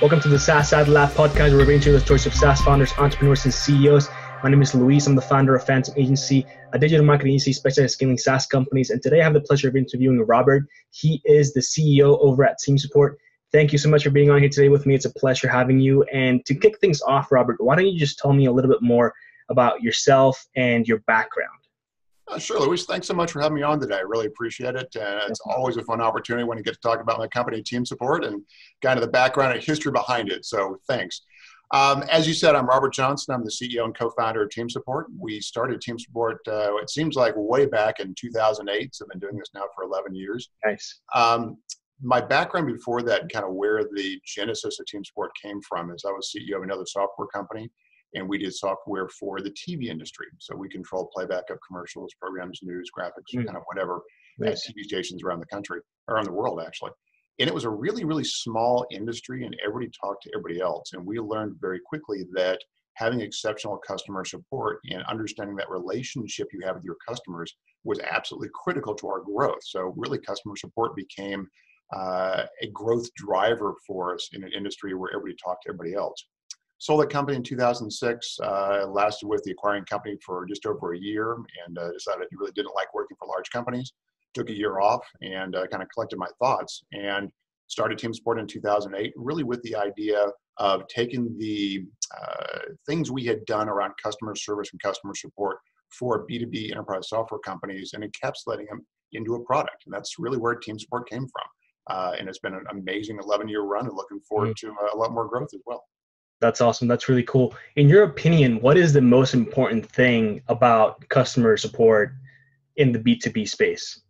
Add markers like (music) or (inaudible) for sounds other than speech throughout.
Welcome to the SaaS Ad Lab podcast, where we bring you the stories of SaaS founders, entrepreneurs, and CEOs. My name is Luis. I'm the founder of Phantom Agency, a digital marketing agency specialized in scaling SaaS companies. And today I have the pleasure of interviewing Robert. He is the CEO over at Team Support. Thank you so much for being on here today with me. It's a pleasure having you. And to kick things off, Robert, why don't you just tell me a little bit more about yourself and your background? Uh, sure, Luis. Thanks so much for having me on today. I really appreciate it. Uh, it's always a fun opportunity when you get to talk about my company, Team Support, and kind of the background and history behind it. So thanks. Um, as you said, I'm Robert Johnson. I'm the CEO and co-founder of Team Support. We started Team Support, uh, it seems like way back in 2008. So I've been doing this now for 11 years. Nice. Um, my background before that, kind of where the genesis of Team Support came from, is I was CEO of another software company and we did software for the TV industry. So we control playback of commercials, programs, news, graphics, mm. kind of whatever at TV stations around the country, around the world actually. And it was a really, really small industry, and everybody talked to everybody else. And we learned very quickly that having exceptional customer support and understanding that relationship you have with your customers was absolutely critical to our growth. So, really, customer support became uh, a growth driver for us in an industry where everybody talked to everybody else. Sold the company in 2006, uh, lasted with the acquiring company for just over a year, and uh, decided you really didn't like working for large companies. Took a year off and uh, kind of collected my thoughts and started Team Support in 2008, really with the idea of taking the uh, things we had done around customer service and customer support for B2B enterprise software companies and encapsulating them into a product. And that's really where Team Support came from. Uh, and it's been an amazing 11 year run and looking forward mm-hmm. to uh, a lot more growth as well. That's awesome. That's really cool. In your opinion, what is the most important thing about customer support in the B2B space?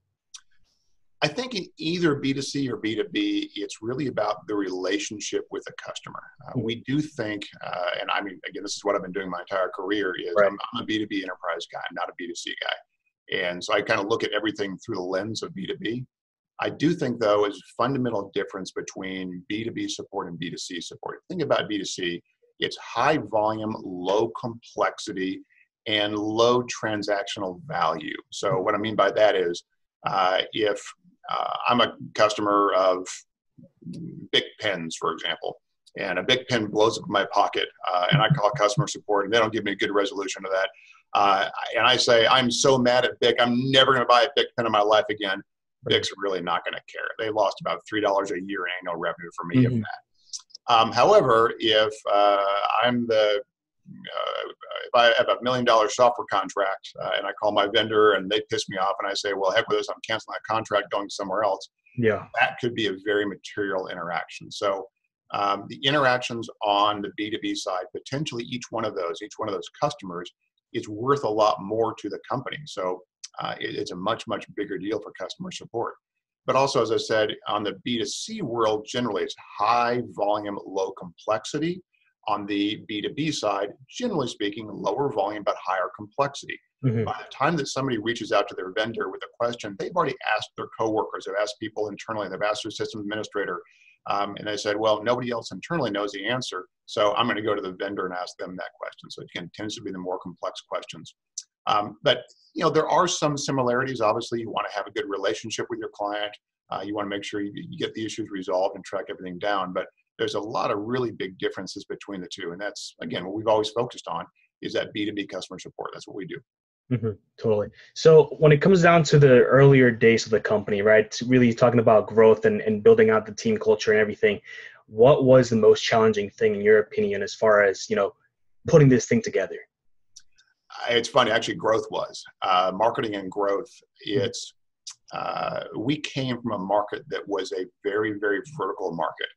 I think in either B2C or B2B, it's really about the relationship with the customer. Uh, we do think, uh, and I mean, again, this is what I've been doing my entire career, is right. I'm, I'm, a B2B enterprise guy, I'm not a B2C guy. And so I kind of look at everything through the lens of B2B. I do think, though, is a fundamental difference between B2B support and B2C support. Think about B2C, it's high volume, low complexity, and low transactional value. So, what I mean by that is uh, if uh, I'm a customer of Bic pens, for example, and a Bic pen blows up in my pocket, uh, and I call customer support, and they don't give me a good resolution to that. Uh, and I say, I'm so mad at Bic, I'm never going to buy a Bic pen in my life again. Bic's really not going to care. They lost about three dollars a year annual revenue for me mm-hmm. if that. Um, however, if uh, I'm the uh, if I have a million dollar software contract uh, and I call my vendor and they piss me off and I say, well, heck with this, I'm canceling that contract, going somewhere else. Yeah, that could be a very material interaction. So um, the interactions on the B2B side, potentially each one of those, each one of those customers is worth a lot more to the company. So uh, it, it's a much, much bigger deal for customer support. But also, as I said, on the B2C world, generally it's high volume, low complexity. On the B2B side, generally speaking, lower volume but higher complexity. Mm-hmm. By the time that somebody reaches out to their vendor with a question, they've already asked their coworkers, they've asked people internally, they've asked their system administrator, um, and they said, well, nobody else internally knows the answer, so I'm going to go to the vendor and ask them that question. So it tends to be the more complex questions. Um, but you know, there are some similarities. Obviously, you want to have a good relationship with your client. Uh, you want to make sure you, you get the issues resolved and track everything down. But there's a lot of really big differences between the two, and that's again what we've always focused on is that B2B customer support. That's what we do. Mm-hmm, totally. So when it comes down to the earlier days of the company, right, really talking about growth and, and building out the team culture and everything, what was the most challenging thing in your opinion as far as you know putting this thing together? It's funny actually growth was uh, marketing and growth hmm. it's uh, we came from a market that was a very very vertical market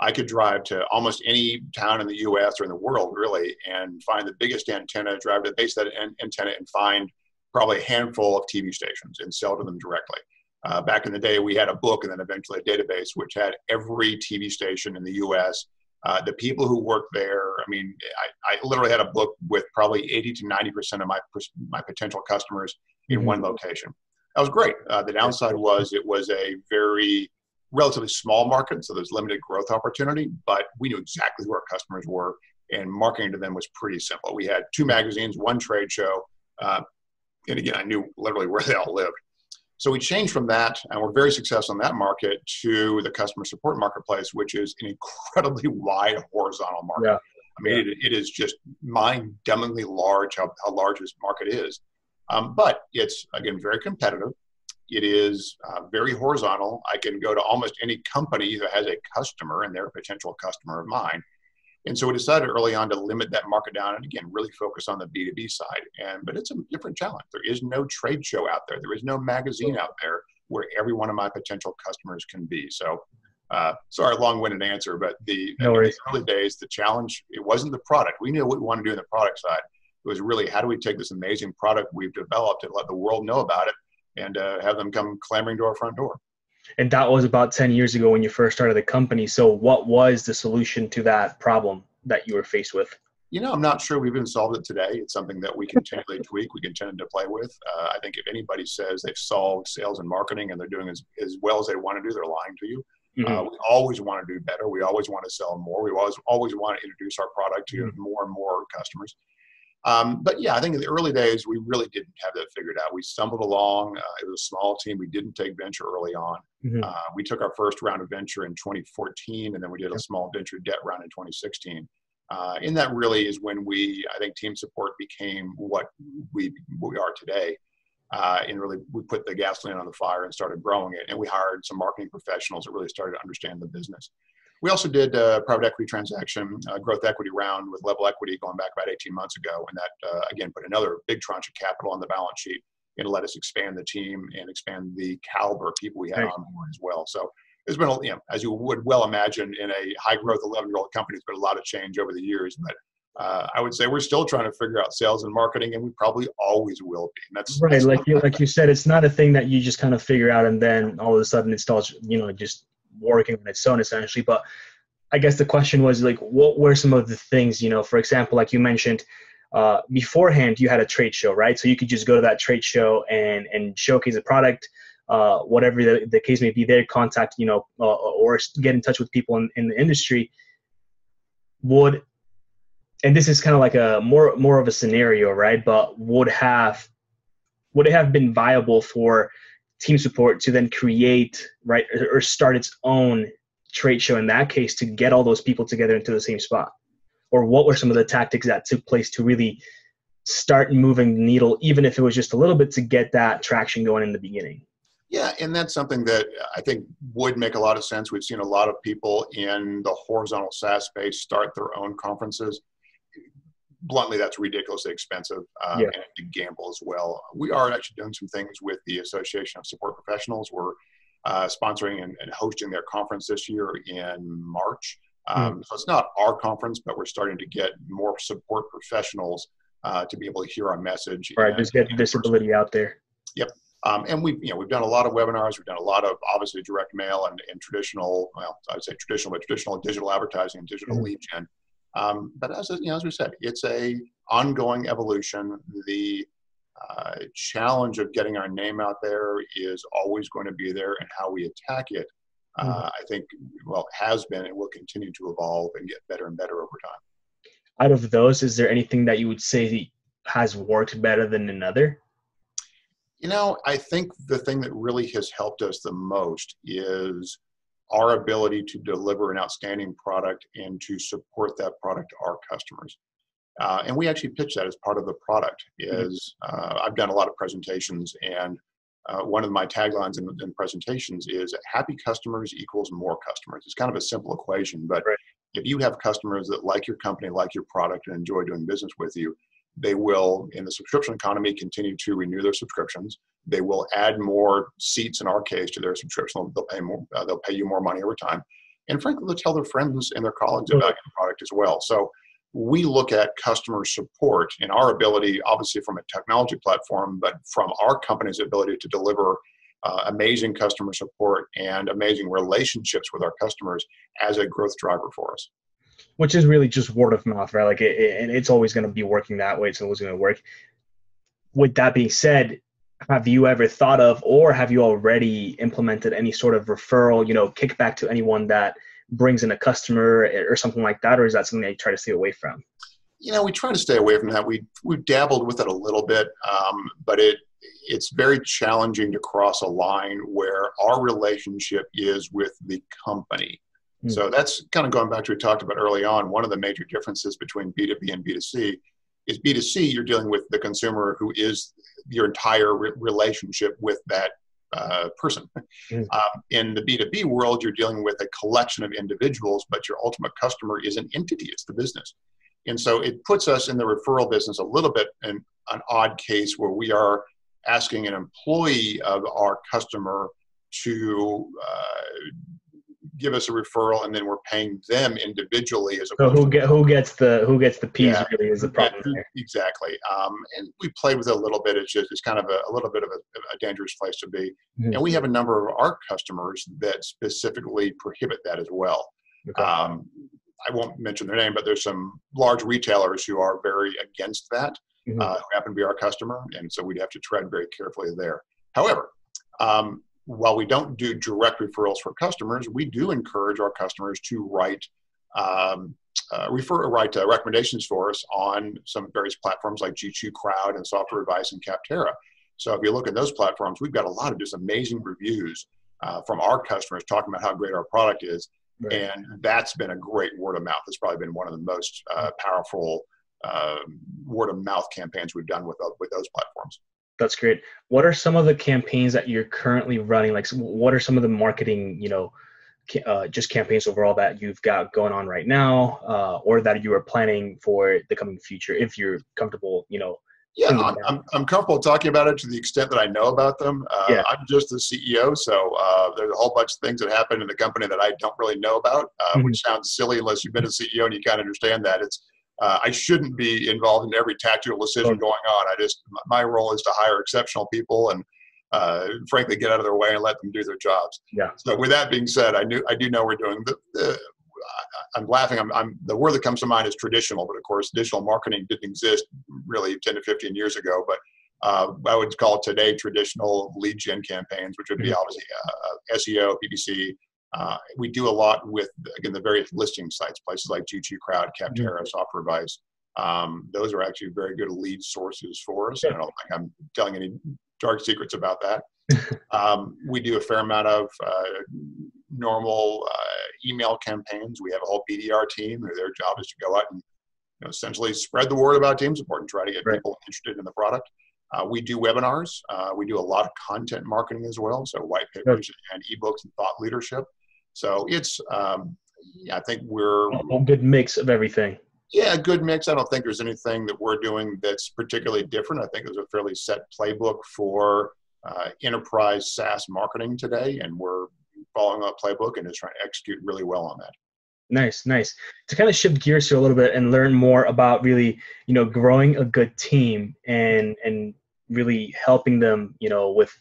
i could drive to almost any town in the us or in the world really and find the biggest antenna drive to the base of that antenna and find probably a handful of tv stations and sell to them directly uh, back in the day we had a book and then eventually a database which had every tv station in the us uh, the people who work there, I mean, I, I, literally had a book with probably 80 to 90% of my, my potential customers in mm-hmm. one location. That was great. Uh, the downside was it was a very relatively small market, so there's limited growth opportunity, but we knew exactly who our customers were, and marketing to them was pretty simple. We had two magazines, one trade show, uh, and again, I knew literally where they all lived. So we changed from that, and we're very successful in that market to the customer support marketplace, which is an incredibly (laughs) wide horizontal market. Yeah. I mean, yeah. it, it is just mind-numbingly large how, how large this market is. Um, but it's again very competitive. It is uh, very horizontal. I can go to almost any company that has a customer, and they're a potential customer of mine. And so we decided early on to limit that market down and again really focus on the B2B side. And but it's a different challenge. There is no trade show out there. There is no magazine out there where every one of my potential customers can be. So uh, sorry, long-winded answer, but the, no the early days, the challenge it wasn't the product. We knew what we wanted to do in the product side. It was really how do we take this amazing product we've developed and let the world know about it, and uh, have them come clamoring to our front door. And that was about 10 years ago when you first started the company. So, what was the solution to that problem that you were faced with? You know, I'm not sure we've even solved it today. It's something that we can continually (laughs) tweak, we continue to play with. Uh, I think if anybody says they've solved sales and marketing and they're doing as, as well as they want to do, they're lying to you. Mm-hmm. Uh, we always want to do better. We always want to sell more. We always always want to introduce our product to mm-hmm. more and more customers. Um, but yeah, I think in the early days, we really didn't have that figured out. We stumbled along. Uh, it was a small team. We didn't take venture early on. Mm-hmm. Uh, we took our first round of venture in 2014, and then we did a small venture debt round in 2016. Uh, and that really is when we, I think, team support became what we, what we are today. Uh, and really, we put the gasoline on the fire and started growing it. And we hired some marketing professionals that really started to understand the business. We also did a private equity transaction, a growth equity round with level equity going back about 18 months ago. And that, uh, again, put another big tranche of capital on the balance sheet and let us expand the team and expand the caliber of people we had right. on board as well. So there's been, a, you know, as you would well imagine, in a high growth 11 year old company, there's been a lot of change over the years. But uh, I would say we're still trying to figure out sales and marketing, and we probably always will be. And that's right. That's like you, like you said, it's not a thing that you just kind of figure out and then all of a sudden it starts, you know, just working on its own essentially. But I guess the question was like, what were some of the things, you know, for example, like you mentioned, uh, beforehand you had a trade show, right? So you could just go to that trade show and and showcase a product, uh, whatever the, the case may be. There, contact, you know, uh, or get in touch with people in, in the industry. Would and this is kind of like a more more of a scenario, right? But would have would it have been viable for team support to then create right or start its own trade show in that case to get all those people together into the same spot? Or what were some of the tactics that took place to really start moving the needle even if it was just a little bit to get that traction going in the beginning? Yeah and that's something that i think would make a lot of sense. We've seen a lot of people in the horizontal saas space start their own conferences bluntly, that's ridiculously expensive um, yeah. and to gamble as well. We are actually doing some things with the Association of Support Professionals. We're uh, sponsoring and, and, hosting their conference this year in March. Um, mm. So it's not our conference, but we're starting to get more support professionals uh, to be able to hear our message. Right, just get visibility out there. Yep. Um, and we've, you know, we've done a lot of webinars. We've done a lot of obviously direct mail and, and traditional, well, I'd say traditional, but traditional digital advertising and digital mm-hmm. lead gen. Um, but as, you know, as we said, it's a ongoing evolution. The uh, challenge of getting our name out there is always going to be there, and how we attack it, uh, mm-hmm. I think, well, has been and will continue to evolve and get better and better over time. Out of those, is there anything that you would say has worked better than another? You know, I think the thing that really has helped us the most is our ability to deliver an outstanding product and to support that product to our customers. Uh, and we actually pitch that as part of the product. Mm-hmm. Is uh, I've done a lot of presentations, and uh, one of my taglines in, in, presentations is "Happy customers equals more customers." It's kind of a simple equation, but right. if you have customers that like your company, like your product, and enjoy doing business with you, they will, in the subscription economy, continue to renew their subscriptions. They will add more seats in our case to their subscription. They'll pay more. Uh, they'll pay you more money over time, and frankly, they'll tell their friends and their colleagues about your product as well. So we look at customer support and our ability, obviously from a technology platform, but from our company's ability to deliver uh, amazing customer support and amazing relationships with our customers as a growth driver for us which is really just word of mouth, right? Like, it, it, it's always going to be working that way. It's always going to work. With that being said, have you ever thought of, or have you already implemented any sort of referral, you know, kickback to anyone that brings in a customer or something like that, or is that something that you try to stay away from? You know, we try to stay away from that. We we've dabbled with it a little bit, um, but it it's very challenging to cross a line where our relationship is with the company. Mm. So that's kind of going back to what we talked about early on. One of the major differences between B2B and B2C is B2C, you're dealing with the consumer who is your entire re- relationship with that uh, person. (laughs) Mm. Um, in the B2B world, you're dealing with a collection of individuals, but your ultimate customer is an entity, it's the business. And so it puts us in the referral business a little bit in an odd case where we are asking an employee of our customer to uh, give us a referral and then we're paying them individually as so who get who gets the who gets the piece yeah, really is the problem yeah, exactly. Um, and we play with it a little bit. It's just it's kind of a, a little bit of a, a, dangerous place to be. Mm-hmm. and we have a number of our customers that specifically prohibit that as well. Okay. um, i won't mention their name but there's some large retailers who are very against that mm-hmm. uh, who happen to be our customer and so we'd have to tread very carefully there. However um, while we don't do direct referrals for customers, we do encourage our customers to write um, uh, refer write uh, recommendations for us on some various platforms like G2 Crowd and Software Advice and Capterra. So if you look at those platforms, we've got a lot of just amazing reviews uh, from our customers talking about how great our product is, right. and that's been a great word of mouth. It's probably been one of the most uh, powerful um, word of mouth campaigns we've done with uh, with those platforms. That's great. What are some of the campaigns that you're currently running? Like, what are some of the marketing, you know, uh, just campaigns overall that you've got going on right now, uh, or that you are planning for the coming future? If you're comfortable, you know. Yeah, I'm, I'm, I'm, comfortable talking about it to the extent that I know about them. Uh, yeah. I'm just the CEO, so uh, there's a whole bunch of things that happen in the company that I don't really know about, uh, mm-hmm. which sounds silly unless you've been a CEO and you kind of understand that. It's uh, I shouldn't be involved in every tactical decision going on. I just my role is to hire exceptional people and uh, frankly get out of their way and let them do their jobs. Yeah. So with that being said, I knew I do know we're doing the. the I'm laughing. I'm, I'm, the word that comes to mind is traditional, but of course, digital marketing didn't exist really 10 to 15 years ago. But uh, I would call today traditional lead gen campaigns, which would be mm-hmm. obviously uh, SEO, PPC, uh, we do a lot with again the various listing sites, places like G2 Crowd, Capterra, mm-hmm. Um, those are actually very good lead sources for us. I don't think I'm telling any dark secrets about that. (laughs) um, we do a fair amount of uh, normal uh, email campaigns. We have a whole BDR team their job is to go out and you know, essentially spread the word about team support and try to get right. people interested in the product. Uh, we do webinars. Uh, we do a lot of content marketing as well, so white papers and ebooks and thought leadership. So it's, um, I think we're a good mix of everything. Yeah, a good mix. I don't think there's anything that we're doing that's particularly different. I think there's a fairly set playbook for uh, enterprise SaaS marketing today, and we're following that playbook and just trying to execute really well on that. Nice, nice. To kind of shift gears here a little bit and learn more about really, you know, growing a good team and and really helping them, you know, with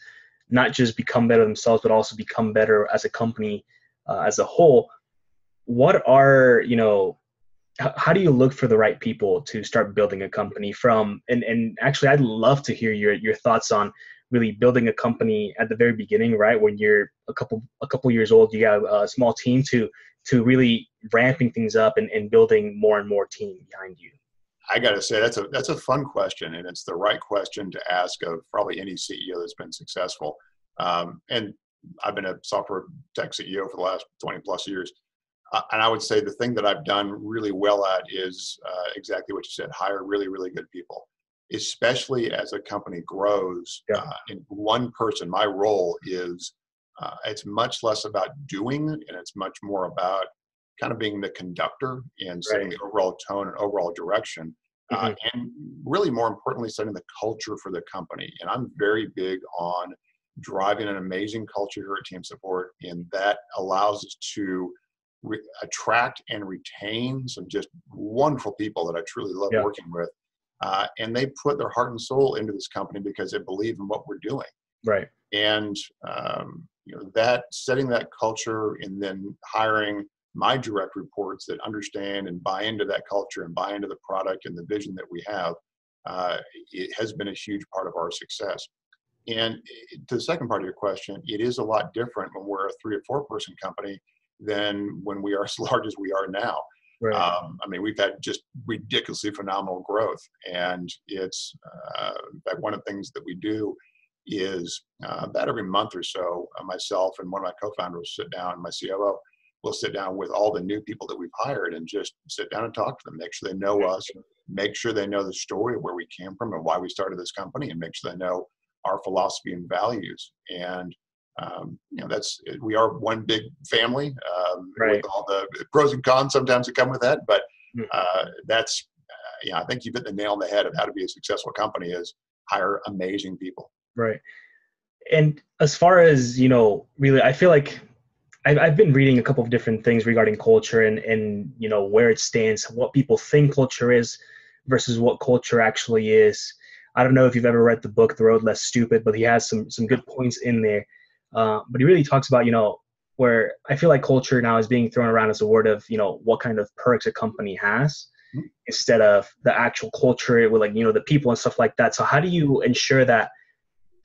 not just become better themselves, but also become better as a company uh, as a whole what are you know how do you look for the right people to start building a company from? And and actually i'd love to hear your your thoughts on really building a company at the very beginning right? When you're a couple a couple years old you got a small team to to really ramping things up and, and building more and more team behind you. I got to say that's a that's a fun question, and it's the right question to ask of probably any CEO that's been successful. Um, and I've been a software tech CEO for the last 20 plus years. Uh, and I would say the thing that I've done really well at is uh, exactly what you said hire really, really good people, especially as a company grows. Yeah. Uh, in one person, my role is uh, it's much less about doing and it's much more about kind of being the conductor and setting right. the overall tone and overall direction. Uh, mm-hmm. and really, more importantly, setting the culture for the company. And I'm very big on driving an amazing culture here at Team Support, and that allows us to re- attract and retain some just wonderful people that I truly love yeah. working with. Uh, and they put their heart and soul into this company because they believe in what we're doing. Right. And um, you know that setting that culture and then hiring my direct reports that understand and buy into that culture and buy into the product and the vision that we have, uh, it has been a huge part of our success. And eh, to the second part of your question, it is a lot different when we're a three or four person company than when we are as (laughs) large as we are now. Right. Um, I mean, we've had just ridiculously phenomenal growth, and it's uh, one of the things that we do is uh, about every month or so, uh, myself and one of my co-founders sit down, my COO, will sit down with all the new people that we've hired and just sit down and talk to them, make sure they know us, make sure they know the story of where we came from and why we started this company, and make sure they know our philosophy and values. And um, you know, that's we are one big family um, right. with all the pros and cons sometimes that come with that. But hmm. uh, that's uh, yeah, I think you've hit the nail on the head of how to be a successful company is hire amazing people. Right. And as far as you know, really, I feel like I've, I've been reading a couple of different things regarding culture and and you know where it stands, what people think culture is versus what culture actually is. I don't know if you've ever read the book The Road Less Stupid, but he has some some good points in there. Uh, but he really talks about you know where I feel like culture now is being thrown around as a word of you know what kind of perks a company has mm-hmm. instead of the actual culture with like you know the people and stuff like that. So how do you ensure that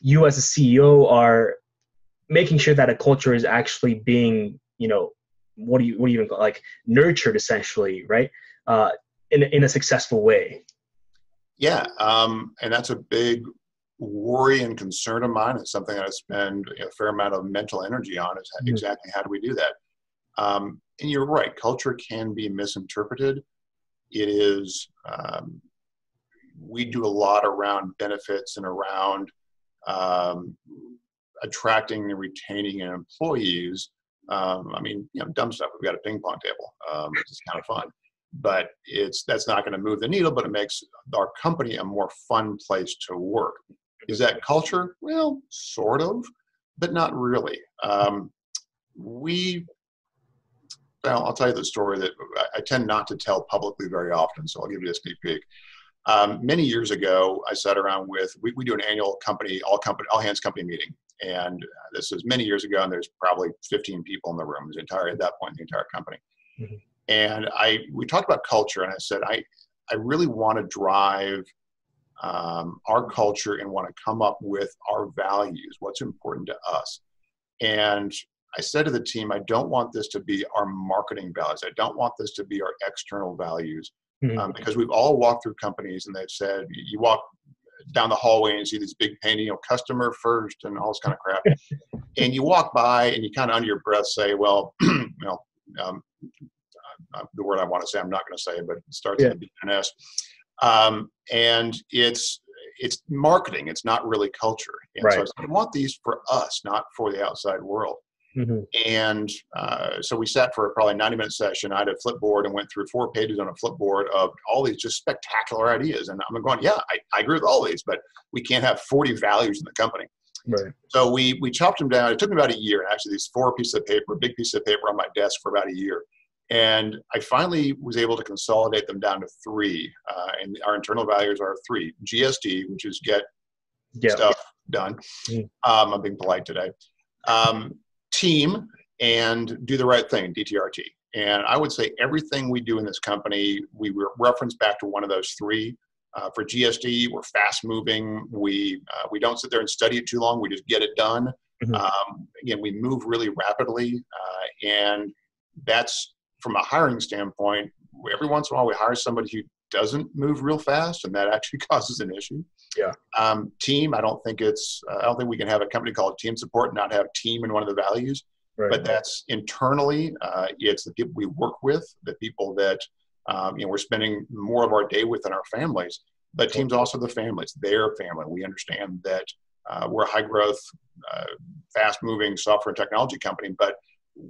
you as a CEO are making sure that a culture is actually being you know what do you what do you even call like nurtured essentially right uh, in in a successful way? Yeah, um, and that's a big worry and concern of mine. It's something I spend a fair amount of mental energy on. Is mm-hmm. exactly how do we do that? Um, and you're right. Culture can be misinterpreted. It is. Um, we do a lot around benefits and around um, attracting and retaining employees. Um, I mean, you know, dumb stuff. We've got a ping pong table. Um, it's kind of fun but it's that's not going to move the needle but it makes our company a more fun place to work. Is that culture? Well sort of but not really. Um, we well i'll tell you the story that i tend not to tell publicly very often so i'll give you a sneak peek. Um, many years ago i sat around with we, we do an annual company all company all hands company meeting and this was many years ago and there's probably 15 people in the room the entire at that point the entire company. Mm-hmm and I we talked about culture, and I said I I really want to drive um, our culture and want to come up with our values, what's important to us. And I said to the team, I don't want this to be our marketing values. I don't want this to be our external values. Mm-hmm. Um, because we've all walked through companies and they've said, you walk down the hallway and see this big painting, you know, customer first and all this kind of crap. (laughs) and you walk by and you kind of under your breath say, well, (clears throat) you know, um, uh, the word I want to say, I'm not going to say, but it starts yeah. with an S. Um, and it's it's marketing. It's not really culture. And right. so I, said, I want these for us, not for the outside world. Mm-hmm. And uh, so we sat for a probably 90 minute session. I had a flipboard and went through four pages on a flipboard of all these just spectacular ideas. And I'm going, yeah, I, I agree with all these, but we can't have 40 values in the company. Right. So we we chopped them down. It took me about a year. Actually, these four pieces of paper, big piece of paper on my desk for about a year. And I finally was able to consolidate them down to three. Uh, and our internal values are three GSD, which is get yeah. stuff done. Mm. Um, I'm being polite today. Um, team and do the right thing, DTRT. And I would say everything we do in this company, we re- reference back to one of those three. Uh, for GSD, we're fast moving. We uh, we don't sit there and study it too long. We just get it done. Mm-hmm. Um, again, we move really rapidly, uh, and that's from a hiring standpoint, every once in a while we hire somebody who doesn't move real fast, and that (laughs) actually causes an issue. Yeah. Um, team, I don't think it's. Uh, I don't think we can have a company called Team Support and not have team in one of the values. Right. But that's internally. Uh, it's the people we work with, the people that um, you know we're spending more of our day with in our families. But teams also the families, their family. We understand that uh, we're a high growth, uh, fast moving software and technology company, but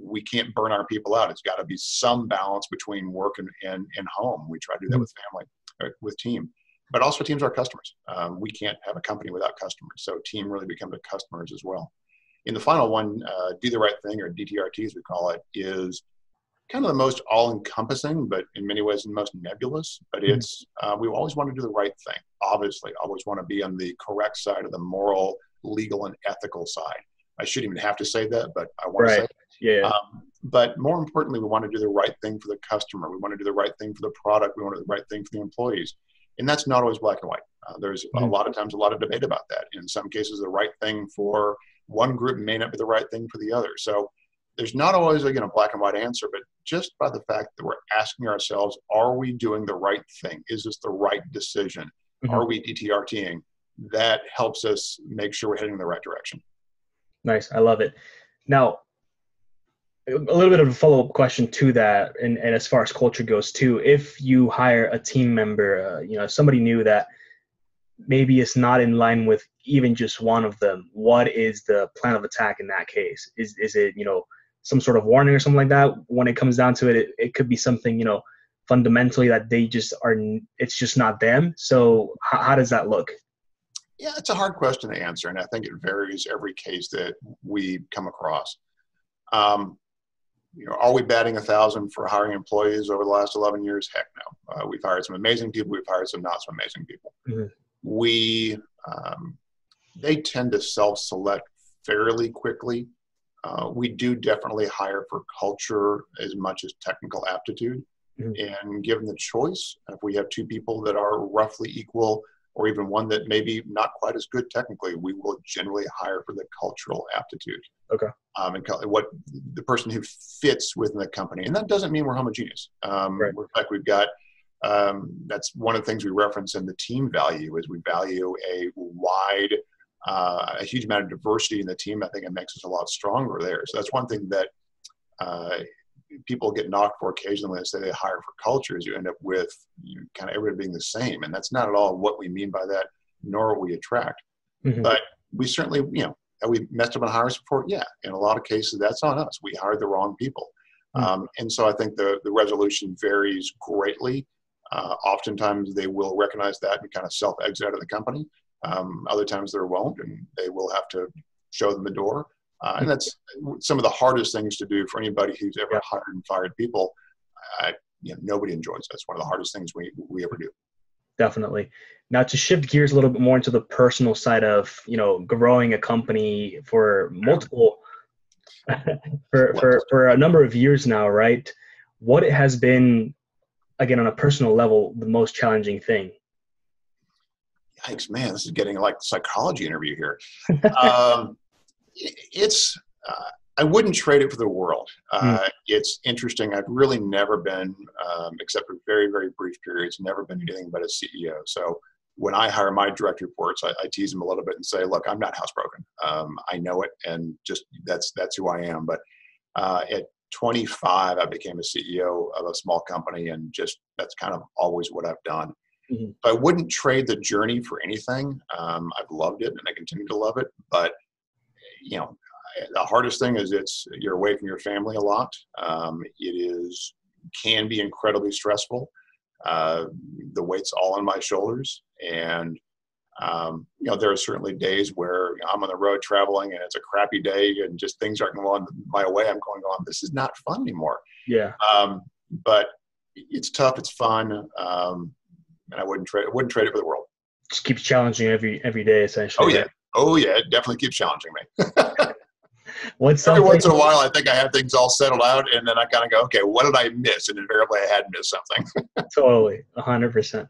we can't burn our people out. It's got to be some balance between work and, and, and home. We try to do that mm-hmm. with family, uh, with team, but also teams are customers. Um, we can't have a company without customers. So team really becomes a customers as well. In the final one, uh, do the right thing or DTRT as we call it is kind of the most all-encompassing, but in many ways the most nebulous. But mm-hmm. it's uh, we always want to do the right thing. Obviously, always want to be on the correct side of the moral, legal, and ethical side. I shouldn't even have to say that, but I want right. to say yeah. Um, but more importantly, we want to do the right thing for the customer. We want to do the right thing for the product. We want to do the right thing for the employees. And that's not always black and white. Uh, there's mm-hmm. a lot of times a lot of debate about that. In some cases, the right thing for one group may not be the right thing for the other. So there's not always again a black and white answer, but just by the fact that we're asking ourselves, are we doing the right thing? Is this the right decision? Mm-hmm. Are we DTRTing? That helps us make sure we're heading in the right direction. Nice. I love it. Now, a little bit of a follow-up question to that and, and as far as culture goes too if you hire a team member uh, you know somebody new that maybe it's not in line with even just one of them what is the plan of attack in that case is is it you know some sort of warning or something like that when it comes down to it it, it could be something you know fundamentally that they just are it's just not them so how, how does that look yeah it's a hard question to answer and i think it varies every case that we come across um, you know, are we batting a thousand for hiring employees over the last 11 years? Heck no. Uh, we've hired some amazing people. We've hired some not so amazing people. Mm-hmm. We, um, they tend to self-select fairly quickly. Uh, we do definitely hire for culture as much as technical aptitude. Mm-hmm. And given the choice, if we have two people that are roughly equal, or even one that maybe not quite as good technically, we will generally hire for the cultural aptitude. Okay. Um, and what the person who fits within the company, and that doesn't mean we're homogeneous. Um, right. In fact, we've got um, that's one of the things we reference in the team value is we value a wide, uh, a huge amount of diversity in the team. I think it makes us a lot stronger there. So that's one thing that uh, people get knocked for occasionally they say they hire for cultures. You end up with you kind of everybody being the same, and that's not at all what we mean by that, nor what we attract. Mm-hmm. But we certainly, you know, we messed up on hiring before? Yeah, in a lot of cases, that's on us. We hired the wrong people. Mm-hmm. Um, and so I think the, the resolution varies greatly. Uh, oftentimes they will recognize that and kind of self exit out of the company. Um, other times there won't, and they will have to show them the door. Uh, and that's some of the hardest things to do for anybody who's ever yeah. hired and fired people. Uh, you know, nobody enjoys that. It's one of the hardest things we, we ever do. Definitely. Now to shift gears a little bit more into the personal side of, you know, growing a company for multiple, (laughs) for, for, for a number of years now, right? What it has been, again, on a personal level, the most challenging thing? Yikes, man, this is getting like a psychology interview here. (laughs) um, it's uh, I wouldn't trade it for the world. Uh, mm. It's interesting. I've really never been, um, except for very very brief periods, never been anything but a CEO. So when I hire my direct reports, I, I tease them a little bit and say, "Look, I'm not housebroken. Um, I know it, and just that's that's who I am." But uh, at 25, I became a CEO of a small company, and just that's kind of always what I've done. Mm-hmm. I wouldn't trade the journey for anything. Um, I've loved it, and I continue to love it. But you know, the hardest thing is it's you're away from your family a lot. Um, it is can be incredibly stressful. Uh, the weight's all on my shoulders, and um, you know there are certainly days where I'm on the road traveling and it's a crappy day and just things aren't going my way. I'm going on. This is not fun anymore. Yeah. Um, but it's tough. It's fun, um, and I wouldn't trade. Wouldn't trade it for the world. Just keeps challenging every every day, essentially. Oh yeah. Oh yeah, it definitely keeps challenging me. (laughs) What's Every once in a while, I think I have things all settled out, and then I kind of go, okay, what did I miss? And invariably, I had missed something. (laughs) totally, hundred percent.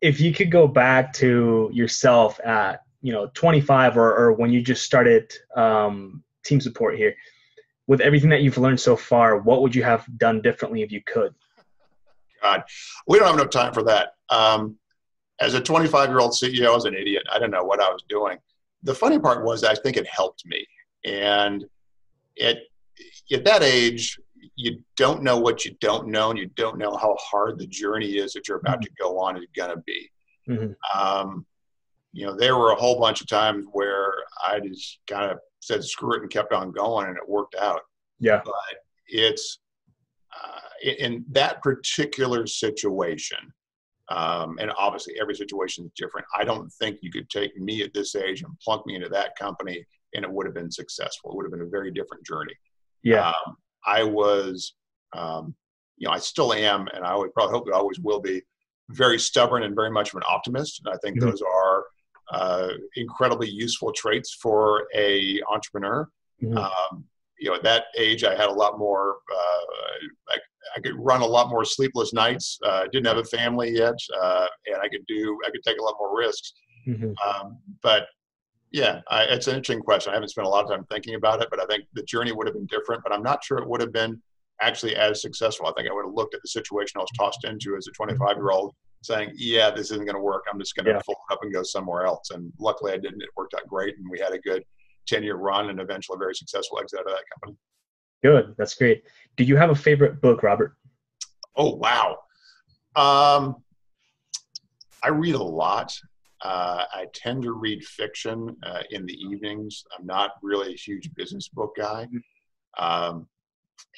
If you could go back to yourself at you know 25 or, or when you just started um, team support here, with everything that you've learned so far, what would you have done differently if you could? God, we don't have enough time for that. Um, as a 25 year old CEO, I was an idiot. I didn't know what I was doing. The funny part was, I think it helped me. And at, at that age, you don't know what you don't know, and you don't know how hard the journey is that you're about mm-hmm. to go on is going to be. Mm-hmm. Um, you know, there were a whole bunch of times where I just kind of said screw it and kept on going, and it worked out. Yeah. But it's uh, in that particular situation, um, and obviously every situation is different. I don't think you could take me at this age and plunk me into that company and it would have been successful. It would have been a very different journey. Yeah. Um, I was, um, you know, I still am, and I would probably hope I always will be very stubborn and very much of an optimist. And I think mm-hmm. those are uh, incredibly useful traits for a entrepreneur. Mm-hmm. You know, at that age, I had a lot more. Uh, I, I, could run a lot more sleepless nights. Uh, didn't have a family yet, uh, and I could do. I could take a lot more risks. Mm-hmm. Um, but Yeah, I, it's an interesting question. I haven't spent a lot of time thinking about it, but I think the journey would have been different. But I'm not sure it would have been actually as successful. I think I would have looked at the situation I was tossed into as a 25 year old, saying, "Yeah, this isn't going to work. I'm just going to yeah. fold up and go somewhere else." And luckily, I didn't. It worked out great, and we had a good 10 year run and eventually a very successful exit out of that company. Good. That's great. Do you have a favorite book, Robert? Oh, wow. Um, I read a lot. Uh, I tend to read fiction uh, in the evenings. I'm not really a huge business book guy. Um,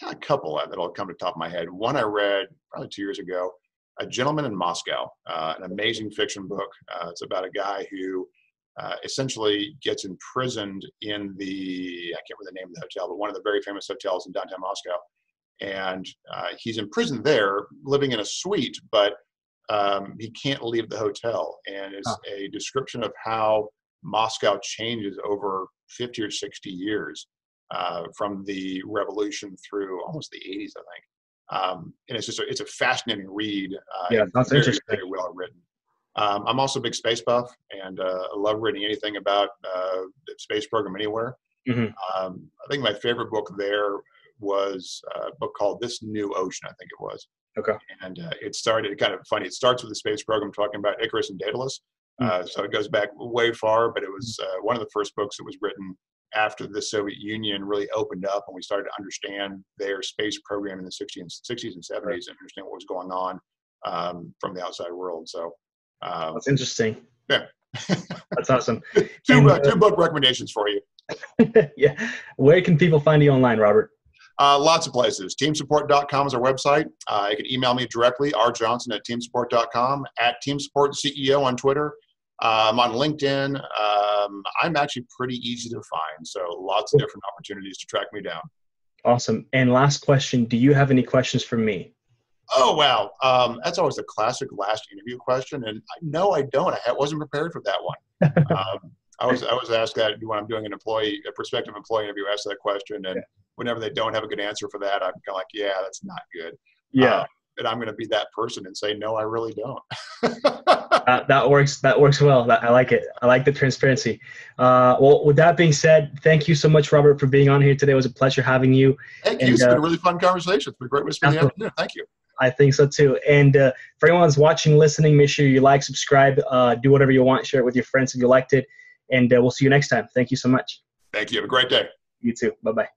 a couple that'll come to the top of my head. One I read probably two years ago, A Gentleman in Moscow, uh, an amazing fiction book. Uh, it's about a guy who uh, essentially gets imprisoned in the, I can't remember the name of the hotel, but one of the very famous hotels in downtown Moscow. And uh, he's imprisoned there, living in a suite, but um, he can't leave the hotel. And it's huh. a description of how Moscow changes over 50 or 60 years uh, from the revolution through almost the 80s, I think. Um, and it's just a, it's a fascinating read. Uh, yeah, that's very, interesting. Very well written. Um, I'm also a big space buff, and uh, I love reading anything about uh, the space program anywhere. Mm-hmm. Um, I think my favorite book there was a book called This New Ocean. I think it was. Okay. And uh, it started kind of funny. It starts with the space program talking about Icarus and Daedalus. Mm-hmm. so it goes back way far, but it was uh, one of the first books that was written after the Soviet Union really opened up and we started to understand their space program in the 60s and 60s and 70s right. and understand what was going on um, from the outside world. So um, That's interesting. Yeah. (laughs) That's awesome. (laughs) two, and, uh, two book recommendations for you. (laughs) yeah. Where can people find you online, Robert? Uh, lots of places. Teamsupport.com is our website. Uh, you can email me directly, rjohnson at teamsupport.com, at teamsupportceo on Twitter. Uh, I'm on LinkedIn. Um, I'm actually pretty easy to find, so lots of different opportunities to track me down. Awesome. And last question Do you have any questions for me? Oh wow, um, that's always a classic last interview question, and I, no, I don't. I wasn't prepared for that one. (laughs) um, I was I was asked that when I'm doing an employee, a prospective employee interview, ask that question, and yeah. whenever they don't have a good answer for that, I'm kind of like, yeah, that's not good. Yeah. Uh, and I'm going to be that person and say, no, I really don't. uh, that works. That works well. I like it. I like the transparency. Uh, well, with that being said, thank you so much, Robert, for being on here today. It was a pleasure having you. Thank you. And, it's been a uh, really fun conversation. It's been a great way to spend the afternoon. Thank you. I think so too. And uh, for anyone who's watching, listening, make sure you like, subscribe, uh, do whatever you want, share it with your friends if you liked it. And uh, we'll see you next time. Thank you so much. Thank you. Have a great day. You too. Bye bye.